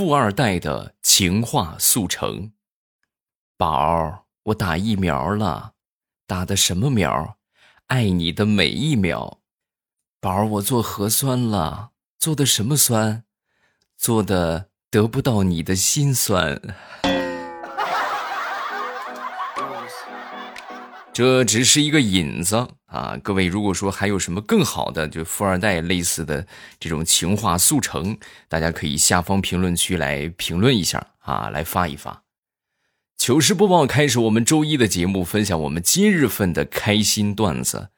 富二代的情话速成。宝儿，我打疫苗了，打的什么苗？爱你的每一秒。宝儿，我做核酸了，做的什么酸？做的得不到你的心酸。这只是一个引子啊！各位，如果说还有什么更好的，就富二代类似的这种情话速成，大家可以下方评论区来评论一下啊，来发一发。糗事播报开始，我们周一的节目分享我们今日份的开心段子。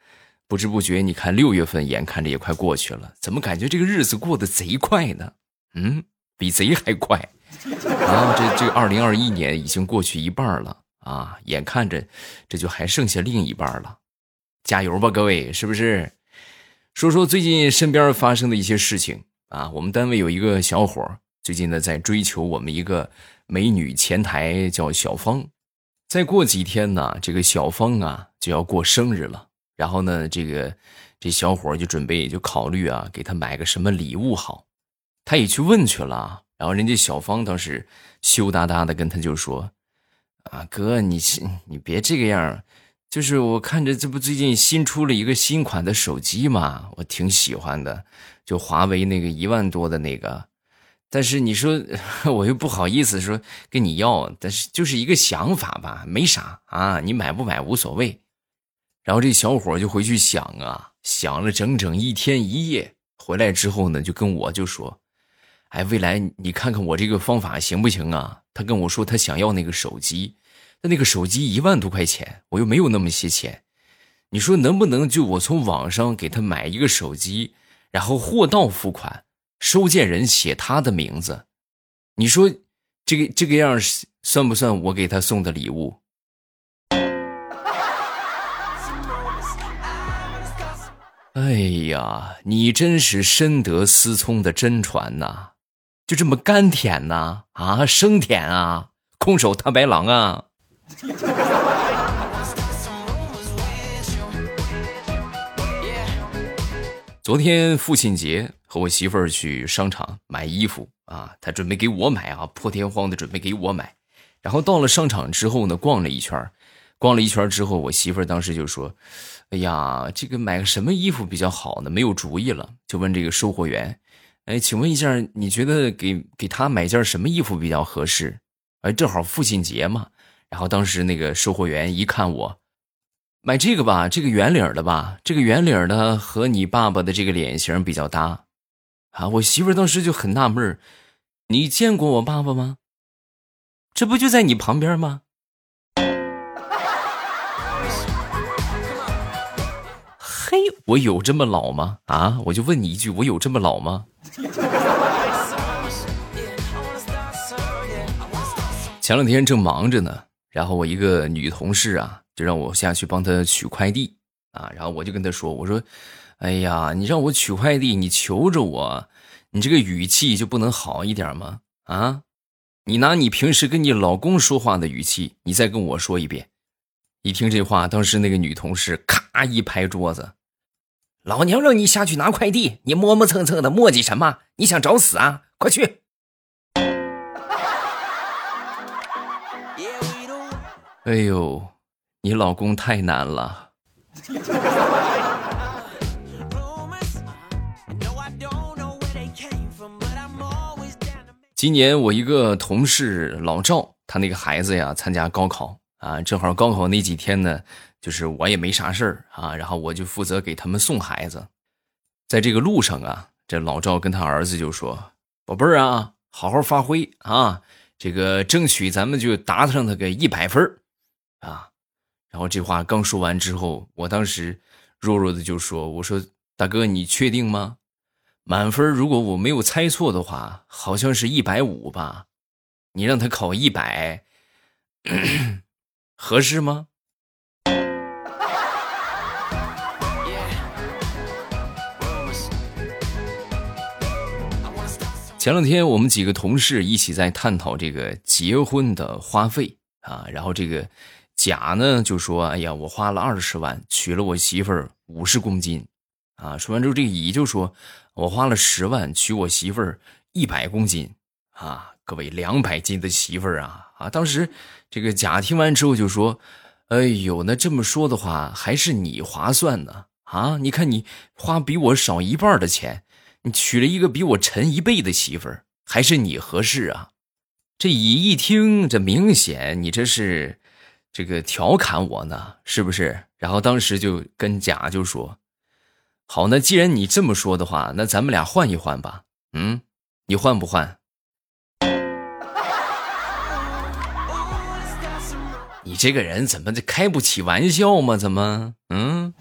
不知不觉，你看六月份眼看着也快过去了，怎么感觉这个日子过得贼快呢？嗯，比贼还快啊！这这二零二一年已经过去一半了。啊，眼看着这就还剩下另一半了，加油吧，各位！是不是？说说最近身边发生的一些事情啊。我们单位有一个小伙最近呢在追求我们一个美女前台，叫小芳。再过几天呢，这个小芳啊就要过生日了。然后呢，这个这小伙就准备就考虑啊，给她买个什么礼物好。他也去问去了，然后人家小芳当时羞答答的跟他就说。啊，哥，你你别这个样就是我看着这不最近新出了一个新款的手机嘛，我挺喜欢的，就华为那个一万多的那个。但是你说 我又不好意思说跟你要，但是就是一个想法吧，没啥啊，你买不买无所谓。然后这小伙就回去想啊，想了整整一天一夜，回来之后呢，就跟我就说。哎，未来你看看我这个方法行不行啊？他跟我说他想要那个手机，那那个手机一万多块钱，我又没有那么些钱，你说能不能就我从网上给他买一个手机，然后货到付款，收件人写他的名字？你说这个这个样算不算我给他送的礼物？哎呀，你真是深得思聪的真传呐！就这么甘甜呐啊，生甜啊，空手套白狼啊！昨天父亲节，和我媳妇儿去商场买衣服啊，她准备给我买啊，破天荒的准备给我买。然后到了商场之后呢，逛了一圈，逛了一圈之后，我媳妇儿当时就说：“哎呀，这个买个什么衣服比较好呢？没有主意了。”就问这个售货员。哎，请问一下，你觉得给给他买件什么衣服比较合适？哎，正好父亲节嘛。然后当时那个售货员一看我，买这个吧，这个圆领的吧，这个圆领的和你爸爸的这个脸型比较搭。啊，我媳妇当时就很纳闷你见过我爸爸吗？这不就在你旁边吗？嘿，我有这么老吗？啊，我就问你一句，我有这么老吗？前两天正忙着呢，然后我一个女同事啊，就让我下去帮她取快递啊，然后我就跟她说：“我说，哎呀，你让我取快递，你求着我，你这个语气就不能好一点吗？啊，你拿你平时跟你老公说话的语气，你再跟我说一遍。”一听这话，当时那个女同事咔一拍桌子。老娘让你下去拿快递，你磨磨蹭蹭的磨叽什么？你想找死啊？快去！哎呦，你老公太难了。今年我一个同事老赵，他那个孩子呀，参加高考啊，正好高考那几天呢。就是我也没啥事儿啊，然后我就负责给他们送孩子，在这个路上啊，这老赵跟他儿子就说：“宝贝儿啊，好好发挥啊，这个争取咱们就达上他个一百分啊。”然后这话刚说完之后，我当时弱弱的就说：“我说大哥，你确定吗？满分如果我没有猜错的话，好像是一百五吧？你让他考一百，合适吗？”前两天我们几个同事一起在探讨这个结婚的花费啊，然后这个甲呢就说：“哎呀，我花了二十万娶了我媳妇儿五十公斤，啊。”说完之后，这个乙就说：“我花了十万娶我媳妇儿一百公斤，啊，各位两百斤的媳妇儿啊啊！当时这个甲听完之后就说：“哎呦，那这么说的话，还是你划算呢啊！你看你花比我少一半的钱，你娶了一个比我沉一倍的媳妇儿，还是你合适啊！”这乙一听，这明显你这是这个调侃我呢，是不是？然后当时就跟甲就说：“好，那既然你这么说的话，那咱们俩换一换吧。嗯，你换不换？”你这个人怎么这开不起玩笑吗？怎么？嗯。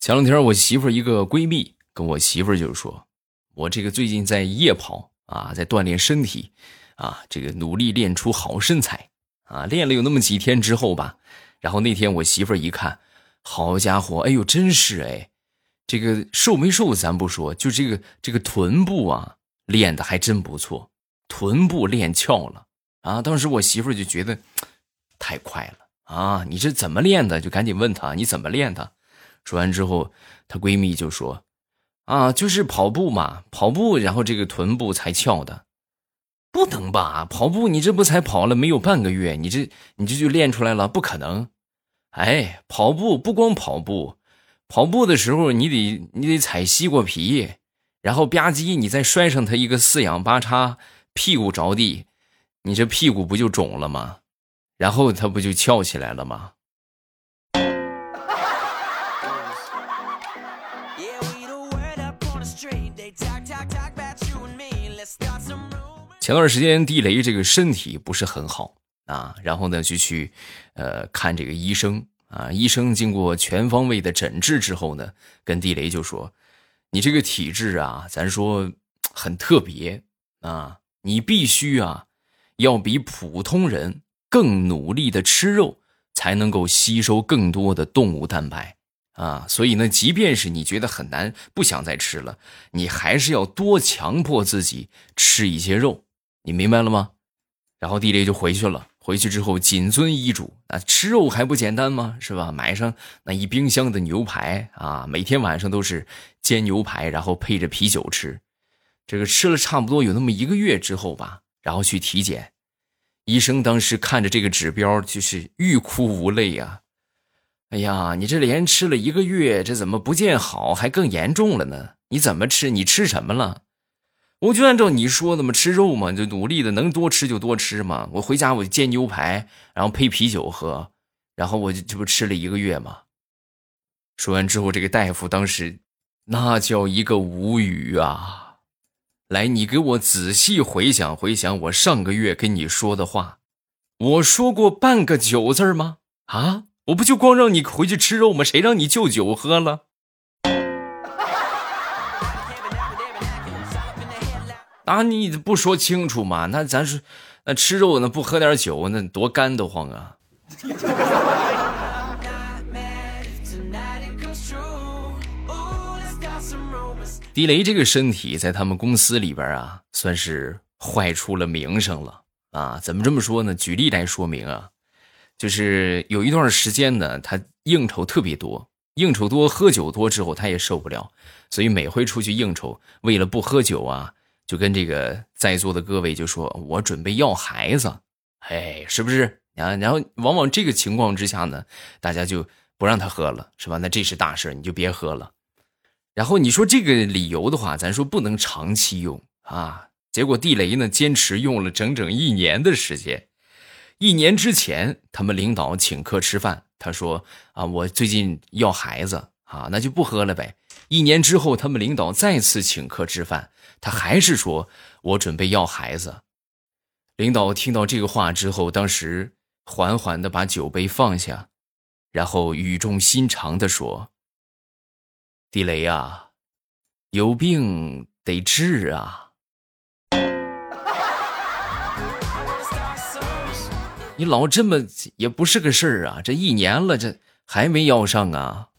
前两天我媳妇一个闺蜜跟我媳妇就说，我这个最近在夜跑啊，在锻炼身体啊，这个努力练出好身材啊。练了有那么几天之后吧，然后那天我媳妇儿一看，好家伙，哎呦，真是哎，这个瘦没瘦咱不说，就这个这个臀部啊。练的还真不错，臀部练翘了啊！当时我媳妇就觉得太快了啊！你这怎么练的？就赶紧问她你怎么练的。说完之后，她闺蜜就说：“啊，就是跑步嘛，跑步，然后这个臀部才翘的。不能吧？跑步你这不才跑了没有半个月，你这你这就练出来了？不可能！哎，跑步不光跑步，跑步的时候你得你得踩西瓜皮。”然后吧唧，你再摔上他一个四仰八叉，屁股着地，你这屁股不就肿了吗？然后他不就翘起来了吗？前段时间地雷这个身体不是很好啊，然后呢就去呃看这个医生啊，医生经过全方位的诊治之后呢，跟地雷就说。你这个体质啊，咱说很特别啊，你必须啊，要比普通人更努力的吃肉，才能够吸收更多的动物蛋白啊。所以呢，即便是你觉得很难，不想再吃了，你还是要多强迫自己吃一些肉，你明白了吗？然后地雷就回去了。回去之后谨遵医嘱啊，吃肉还不简单吗？是吧？买上那一冰箱的牛排啊，每天晚上都是煎牛排，然后配着啤酒吃。这个吃了差不多有那么一个月之后吧，然后去体检，医生当时看着这个指标就是欲哭无泪呀。哎呀，你这连吃了一个月，这怎么不见好，还更严重了呢？你怎么吃？你吃什么了？我就按照你说的嘛，吃肉嘛，就努力的能多吃就多吃嘛。我回家我就煎牛排，然后配啤酒喝，然后我就这不吃了一个月嘛。说完之后，这个大夫当时那叫一个无语啊！来，你给我仔细回想回想，我上个月跟你说的话，我说过半个酒字吗？啊，我不就光让你回去吃肉吗？谁让你就酒喝了？啊！你不说清楚嘛？那咱是那吃肉，那不喝点酒，那多干得慌啊！地雷这个身体在他们公司里边啊，算是坏出了名声了啊！怎么这么说呢？举例来说明啊，就是有一段时间呢，他应酬特别多，应酬多，喝酒多之后，他也受不了，所以每回出去应酬，为了不喝酒啊。就跟这个在座的各位就说，我准备要孩子，哎，是不是啊？然后往往这个情况之下呢，大家就不让他喝了，是吧？那这是大事，你就别喝了。然后你说这个理由的话，咱说不能长期用啊。结果地雷呢，坚持用了整整一年的时间。一年之前，他们领导请客吃饭，他说啊，我最近要孩子啊，那就不喝了呗。一年之后，他们领导再次请客吃饭。他还是说：“我准备要孩子。”领导听到这个话之后，当时缓缓的把酒杯放下，然后语重心长的说：“地雷啊，有病得治啊！你老这么也不是个事儿啊！这一年了，这还没要上啊！”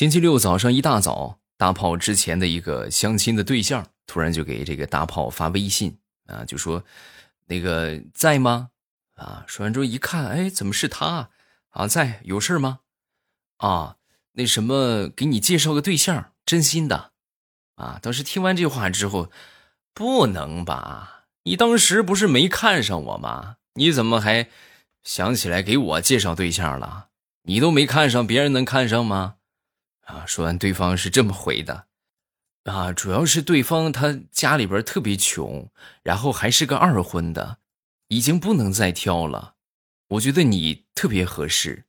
星期六早上一大早，大炮之前的一个相亲的对象突然就给这个大炮发微信啊，就说：“那个在吗？啊，说完之后一看，哎，怎么是他？啊，在，有事吗？啊，那什么，给你介绍个对象，真心的。啊，当时听完这话之后，不能吧？你当时不是没看上我吗？你怎么还想起来给我介绍对象了？你都没看上，别人能看上吗？啊，说完，对方是这么回的。啊，主要是对方他家里边特别穷，然后还是个二婚的，已经不能再挑了。我觉得你特别合适。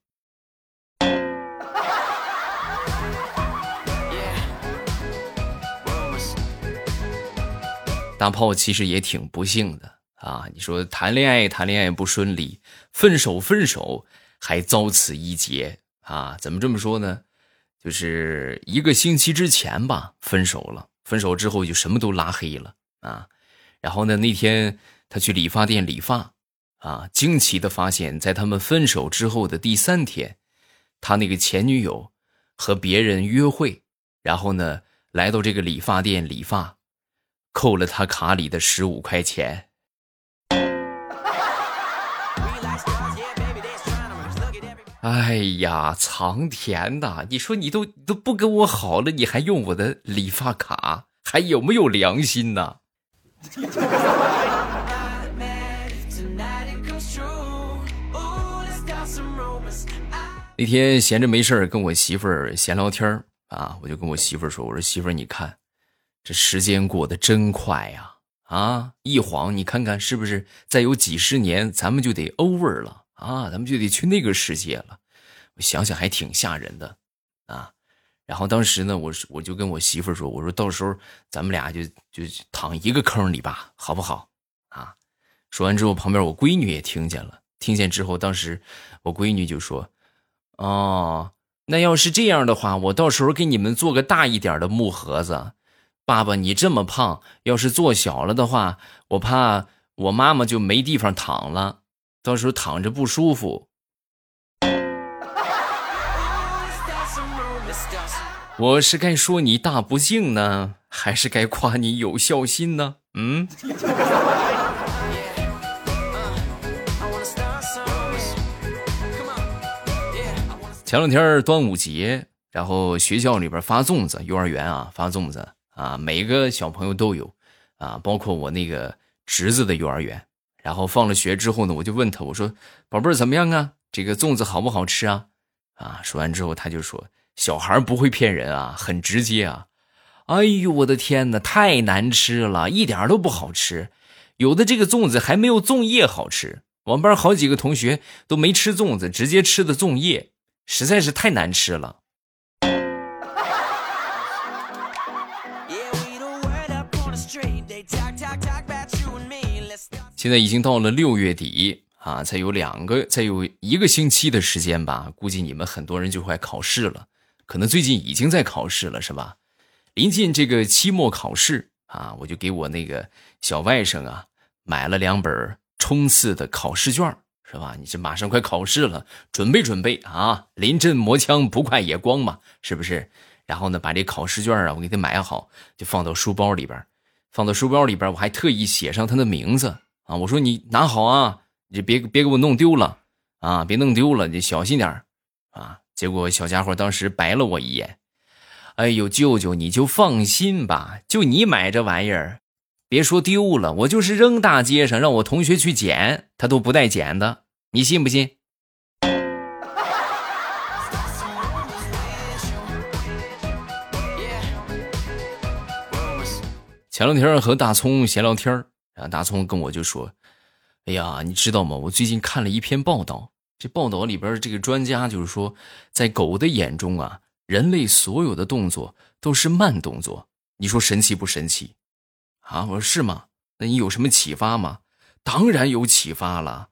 大炮其实也挺不幸的啊！你说谈恋爱谈恋爱不顺利，分手分手还遭此一劫啊！怎么这么说呢？就是一个星期之前吧，分手了。分手之后就什么都拉黑了啊。然后呢，那天他去理发店理发啊，惊奇的发现，在他们分手之后的第三天，他那个前女友和别人约会，然后呢，来到这个理发店理发。扣了他卡里的十五块钱。哎呀，藏田呐！你说你都都不跟我好了，你还用我的理发卡，还有没有良心呢？那天闲着没事跟我媳妇儿闲聊天啊，我就跟我媳妇儿说：“我说媳妇儿，你看。”这时间过得真快呀！啊，一晃你看看是不是？再有几十年，咱们就得 over 了啊！咱们就得去那个世界了。我想想还挺吓人的啊。然后当时呢，我我就跟我媳妇说：“我说到时候咱们俩就就躺一个坑里吧，好不好？”啊。说完之后，旁边我闺女也听见了。听见之后，当时我闺女就说：“哦，那要是这样的话，我到时候给你们做个大一点的木盒子。”爸爸，你这么胖，要是做小了的话，我怕我妈妈就没地方躺了，到时候躺着不舒服。我是该说你大不敬呢，还是该夸你有孝心呢？嗯。前两天端午节，然后学校里边发粽子，幼儿园啊发粽子。啊，每个小朋友都有，啊，包括我那个侄子的幼儿园。然后放了学之后呢，我就问他，我说：“宝贝儿怎么样啊？这个粽子好不好吃啊？”啊，说完之后他就说：“小孩不会骗人啊，很直接啊。”哎呦，我的天哪，太难吃了，一点都不好吃。有的这个粽子还没有粽叶好吃。我们班好几个同学都没吃粽子，直接吃的粽叶，实在是太难吃了。现在已经到了六月底啊，才有两个，再有一个星期的时间吧，估计你们很多人就快考试了，可能最近已经在考试了，是吧？临近这个期末考试啊，我就给我那个小外甥啊买了两本冲刺的考试卷，是吧？你这马上快考试了，准备准备啊，临阵磨枪不快也光嘛，是不是？然后呢，把这考试卷啊，我给他买好，就放到书包里边，放到书包里边，我还特意写上他的名字。啊！我说你拿好啊，你别别给我弄丢了啊！别弄丢了，你小心点啊！结果小家伙当时白了我一眼，哎呦，舅舅你就放心吧，就你买这玩意儿，别说丢了，我就是扔大街上，让我同学去捡，他都不带捡的，你信不信？前两天和大葱闲聊天大葱跟我就说：“哎呀，你知道吗？我最近看了一篇报道，这报道里边这个专家就是说，在狗的眼中啊，人类所有的动作都是慢动作。你说神奇不神奇？啊，我说是吗？那你有什么启发吗？当然有启发了。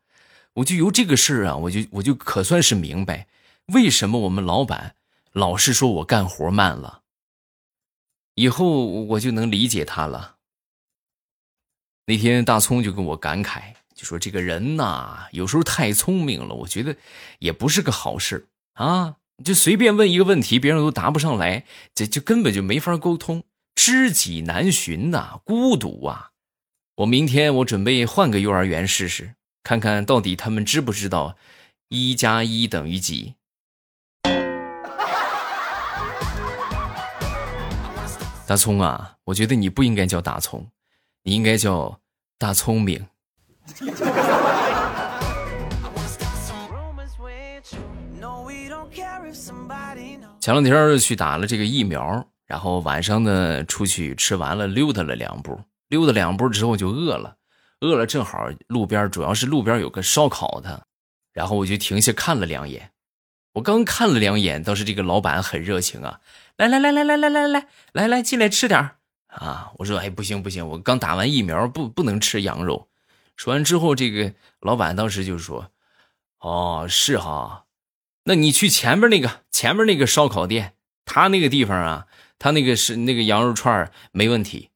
我就由这个事儿啊，我就我就可算是明白，为什么我们老板老是说我干活慢了。以后我就能理解他了。”那天大葱就跟我感慨，就说这个人呐，有时候太聪明了，我觉得也不是个好事啊。就随便问一个问题，别人都答不上来，这就根本就没法沟通，知己难寻呐，孤独啊。我明天我准备换个幼儿园试试，看看到底他们知不知道一加一等于几。大葱啊，我觉得你不应该叫大葱，你应该叫大聪明。前两天去打了这个疫苗，然后晚上呢出去吃完了，溜达了两步，溜达两步之后就饿了，饿了正好路边主要是路边有个烧烤的，然后我就停下看了两眼。我刚看了两眼，倒是这个老板很热情啊，来来来来来来来来来来进来吃点啊！我说哎不行不行，我刚打完疫苗不不能吃羊肉。说完之后，这个老板当时就说：“哦是哈。”那你去前面那个前面那个烧烤店，他那个地方啊，他那个是那个羊肉串没问题。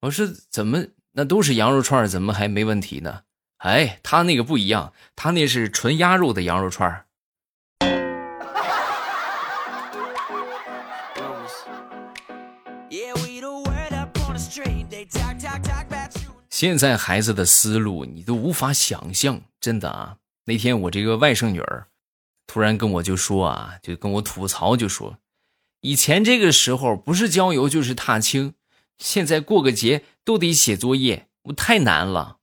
我说怎么那都是羊肉串怎么还没问题呢？哎，他那个不一样，他那是纯鸭肉的羊肉串现在孩子的思路你都无法想象，真的啊！那天我这个外甥女儿。突然跟我就说啊，就跟我吐槽，就说，以前这个时候不是郊游就是踏青，现在过个节都得写作业，我太难了，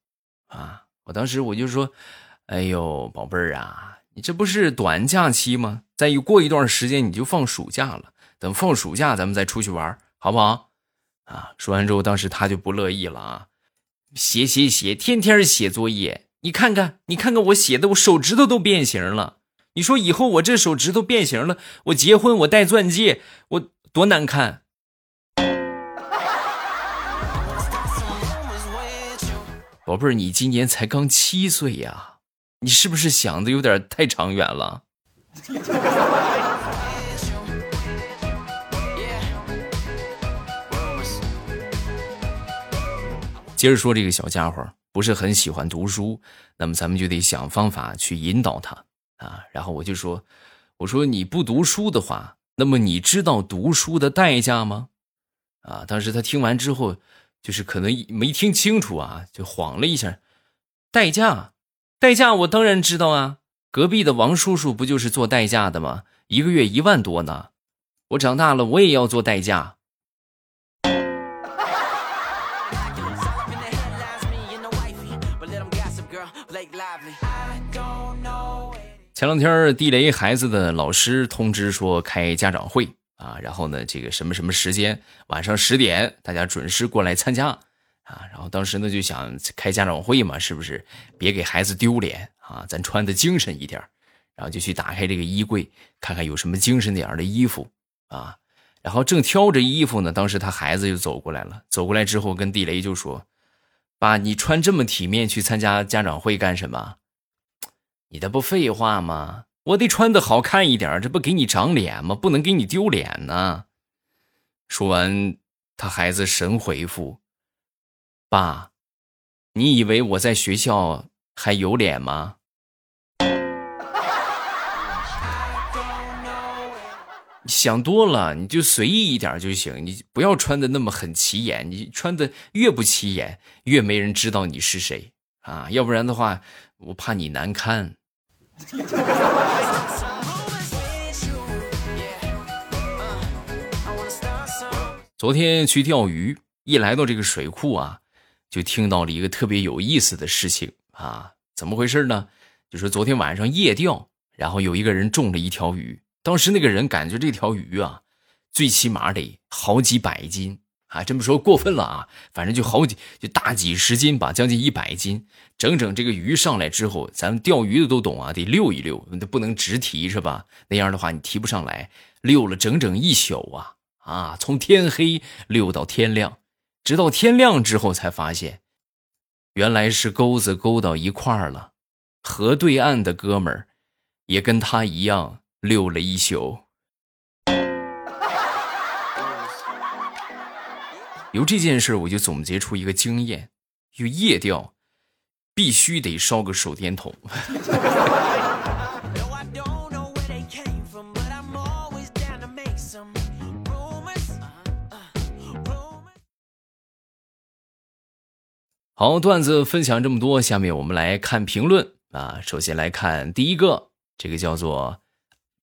啊！我当时我就说，哎呦，宝贝儿啊，你这不是短假期吗？再过一段时间你就放暑假了，等放暑假咱们再出去玩，好不好？啊！说完之后，当时他就不乐意了啊，写写写，天天写作业，你看看，你看看我写的，我手指头都变形了。你说以后我这手指头变形了，我结婚我戴钻戒，我多难看！宝贝儿，你今年才刚七岁呀，你是不是想的有点太长远了？接着说，这个小家伙不是很喜欢读书，那么咱们就得想方法去引导他。啊，然后我就说，我说你不读书的话，那么你知道读书的代价吗？啊，当时他听完之后，就是可能没听清楚啊，就晃了一下。代驾，代驾，我当然知道啊。隔壁的王叔叔不就是做代驾的吗？一个月一万多呢。我长大了，我也要做代驾。前两天地雷孩子的老师通知说开家长会啊，然后呢，这个什么什么时间，晚上十点，大家准时过来参加啊。然后当时呢就想开家长会嘛，是不是？别给孩子丢脸啊，咱穿的精神一点。然后就去打开这个衣柜，看看有什么精神点的衣服啊。然后正挑着衣服呢，当时他孩子就走过来了，走过来之后跟地雷就说：“爸，你穿这么体面去参加家长会干什么？”你这不废话吗？我得穿的好看一点，这不给你长脸吗？不能给你丢脸呢。说完，他孩子神回复：“爸，你以为我在学校还有脸吗？”想多了，你就随意一点就行，你不要穿的那么很起眼。你穿的越不起眼，越没人知道你是谁啊！要不然的话，我怕你难堪。昨天去钓鱼，一来到这个水库啊，就听到了一个特别有意思的事情啊！怎么回事呢？就是昨天晚上夜钓，然后有一个人中了一条鱼，当时那个人感觉这条鱼啊，最起码得好几百斤。啊，这么说过分了啊！反正就好几，就大几十斤吧，将近一百斤。整整这个鱼上来之后，咱们钓鱼的都懂啊，得溜一溜，不能直提是吧？那样的话你提不上来。溜了整整一宿啊啊，从天黑溜到天亮，直到天亮之后才发现，原来是钩子勾到一块儿了。河对岸的哥们儿也跟他一样溜了一宿。由这件事，我就总结出一个经验：就夜钓，必须得烧个手电筒。好，段子分享这么多，下面我们来看评论啊。首先来看第一个，这个叫做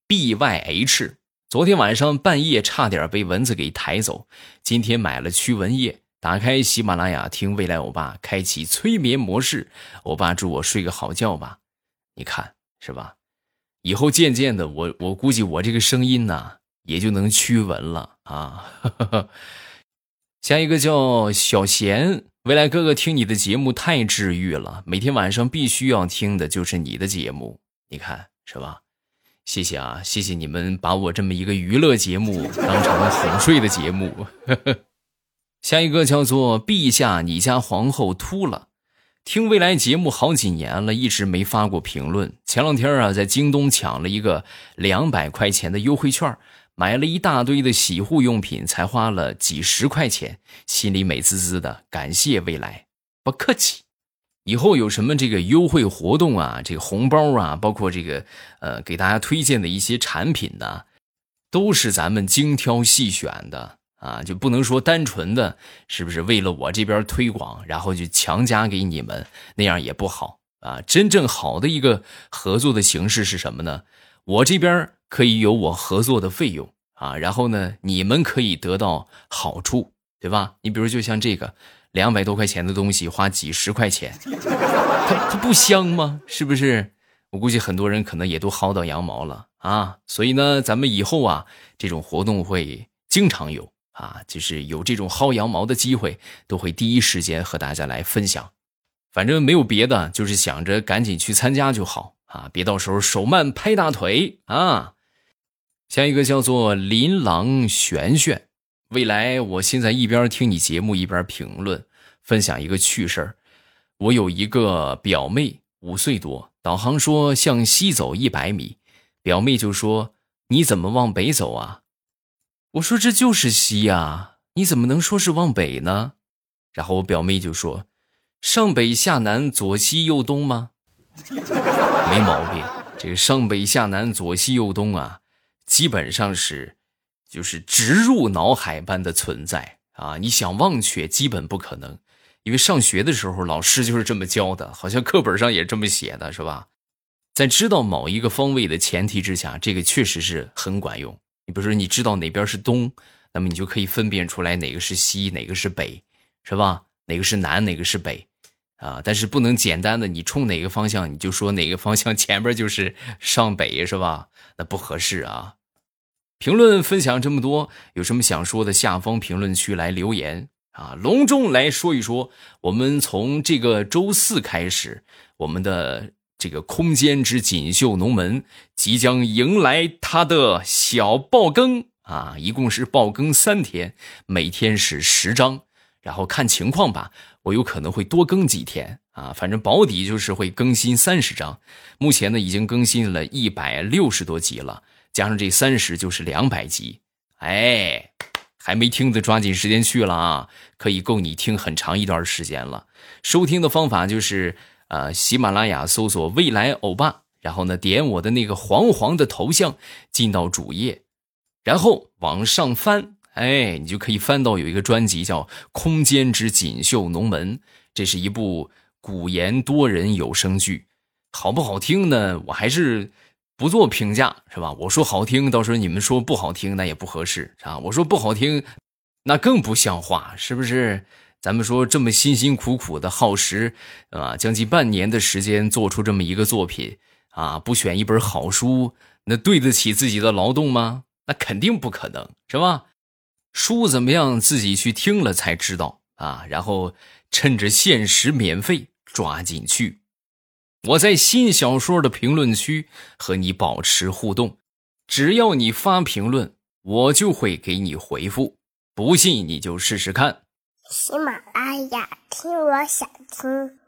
B Y H。昨天晚上半夜差点被蚊子给抬走，今天买了驱蚊液，打开喜马拉雅听未来欧巴，开启催眠模式。欧巴祝我睡个好觉吧，你看是吧？以后渐渐的，我我估计我这个声音呢，也就能驱蚊了啊。下一个叫小贤，未来哥哥听你的节目太治愈了，每天晚上必须要听的就是你的节目，你看是吧？谢谢啊，谢谢你们把我这么一个娱乐节目当成哄睡的节目。下一个叫做陛下，你家皇后秃了。听未来节目好几年了，一直没发过评论。前两天啊，在京东抢了一个两百块钱的优惠券，买了一大堆的洗护用品，才花了几十块钱，心里美滋滋的。感谢未来，不客气。以后有什么这个优惠活动啊，这个红包啊，包括这个呃给大家推荐的一些产品呢，都是咱们精挑细选的啊，就不能说单纯的是不是为了我这边推广，然后就强加给你们，那样也不好啊。真正好的一个合作的形式是什么呢？我这边可以有我合作的费用啊，然后呢，你们可以得到好处，对吧？你比如就像这个。两百多块钱的东西花几十块钱，它它不香吗？是不是？我估计很多人可能也都薅到羊毛了啊！所以呢，咱们以后啊，这种活动会经常有啊，就是有这种薅羊毛的机会，都会第一时间和大家来分享。反正没有别的，就是想着赶紧去参加就好啊，别到时候手慢拍大腿啊！下一个叫做琳琅玄玄。未来，我现在一边听你节目一边评论，分享一个趣事儿。我有一个表妹，五岁多，导航说向西走一百米，表妹就说：“你怎么往北走啊？”我说：“这就是西呀，你怎么能说是往北呢？”然后我表妹就说：“上北下南，左西右东吗？”没毛病，这个上北下南，左西右东啊，基本上是。就是植入脑海般的存在啊！你想忘却，基本不可能，因为上学的时候老师就是这么教的，好像课本上也这么写的，是吧？在知道某一个方位的前提之下，这个确实是很管用。你比如说，你知道哪边是东，那么你就可以分辨出来哪个是西，哪个是北，是吧？哪个是南，哪个是北，啊！但是不能简单的你冲哪个方向，你就说哪个方向前边就是上北，是吧？那不合适啊。评论分享这么多，有什么想说的？下方评论区来留言啊！隆重来说一说，我们从这个周四开始，我们的这个空间之锦绣龙门即将迎来它的小爆更啊！一共是爆更三天，每天是十章，然后看情况吧，我有可能会多更几天啊！反正保底就是会更新三十章，目前呢已经更新了一百六十多集了。加上这三十就是两百集，哎，还没听的抓紧时间去了啊！可以够你听很长一段时间了。收听的方法就是，呃，喜马拉雅搜索“未来欧巴”，然后呢，点我的那个黄黄的头像，进到主页，然后往上翻，哎，你就可以翻到有一个专辑叫《空间之锦绣龙门》，这是一部古言多人有声剧，好不好听呢？我还是。不做评价是吧？我说好听，到时候你们说不好听，那也不合适啊。我说不好听，那更不像话，是不是？咱们说这么辛辛苦苦的耗时啊，将近半年的时间做出这么一个作品啊，不选一本好书，那对得起自己的劳动吗？那肯定不可能，是吧？书怎么样，自己去听了才知道啊。然后趁着限时免费，抓紧去。我在新小说的评论区和你保持互动，只要你发评论，我就会给你回复。不信你就试试看。喜马拉雅听，我想听。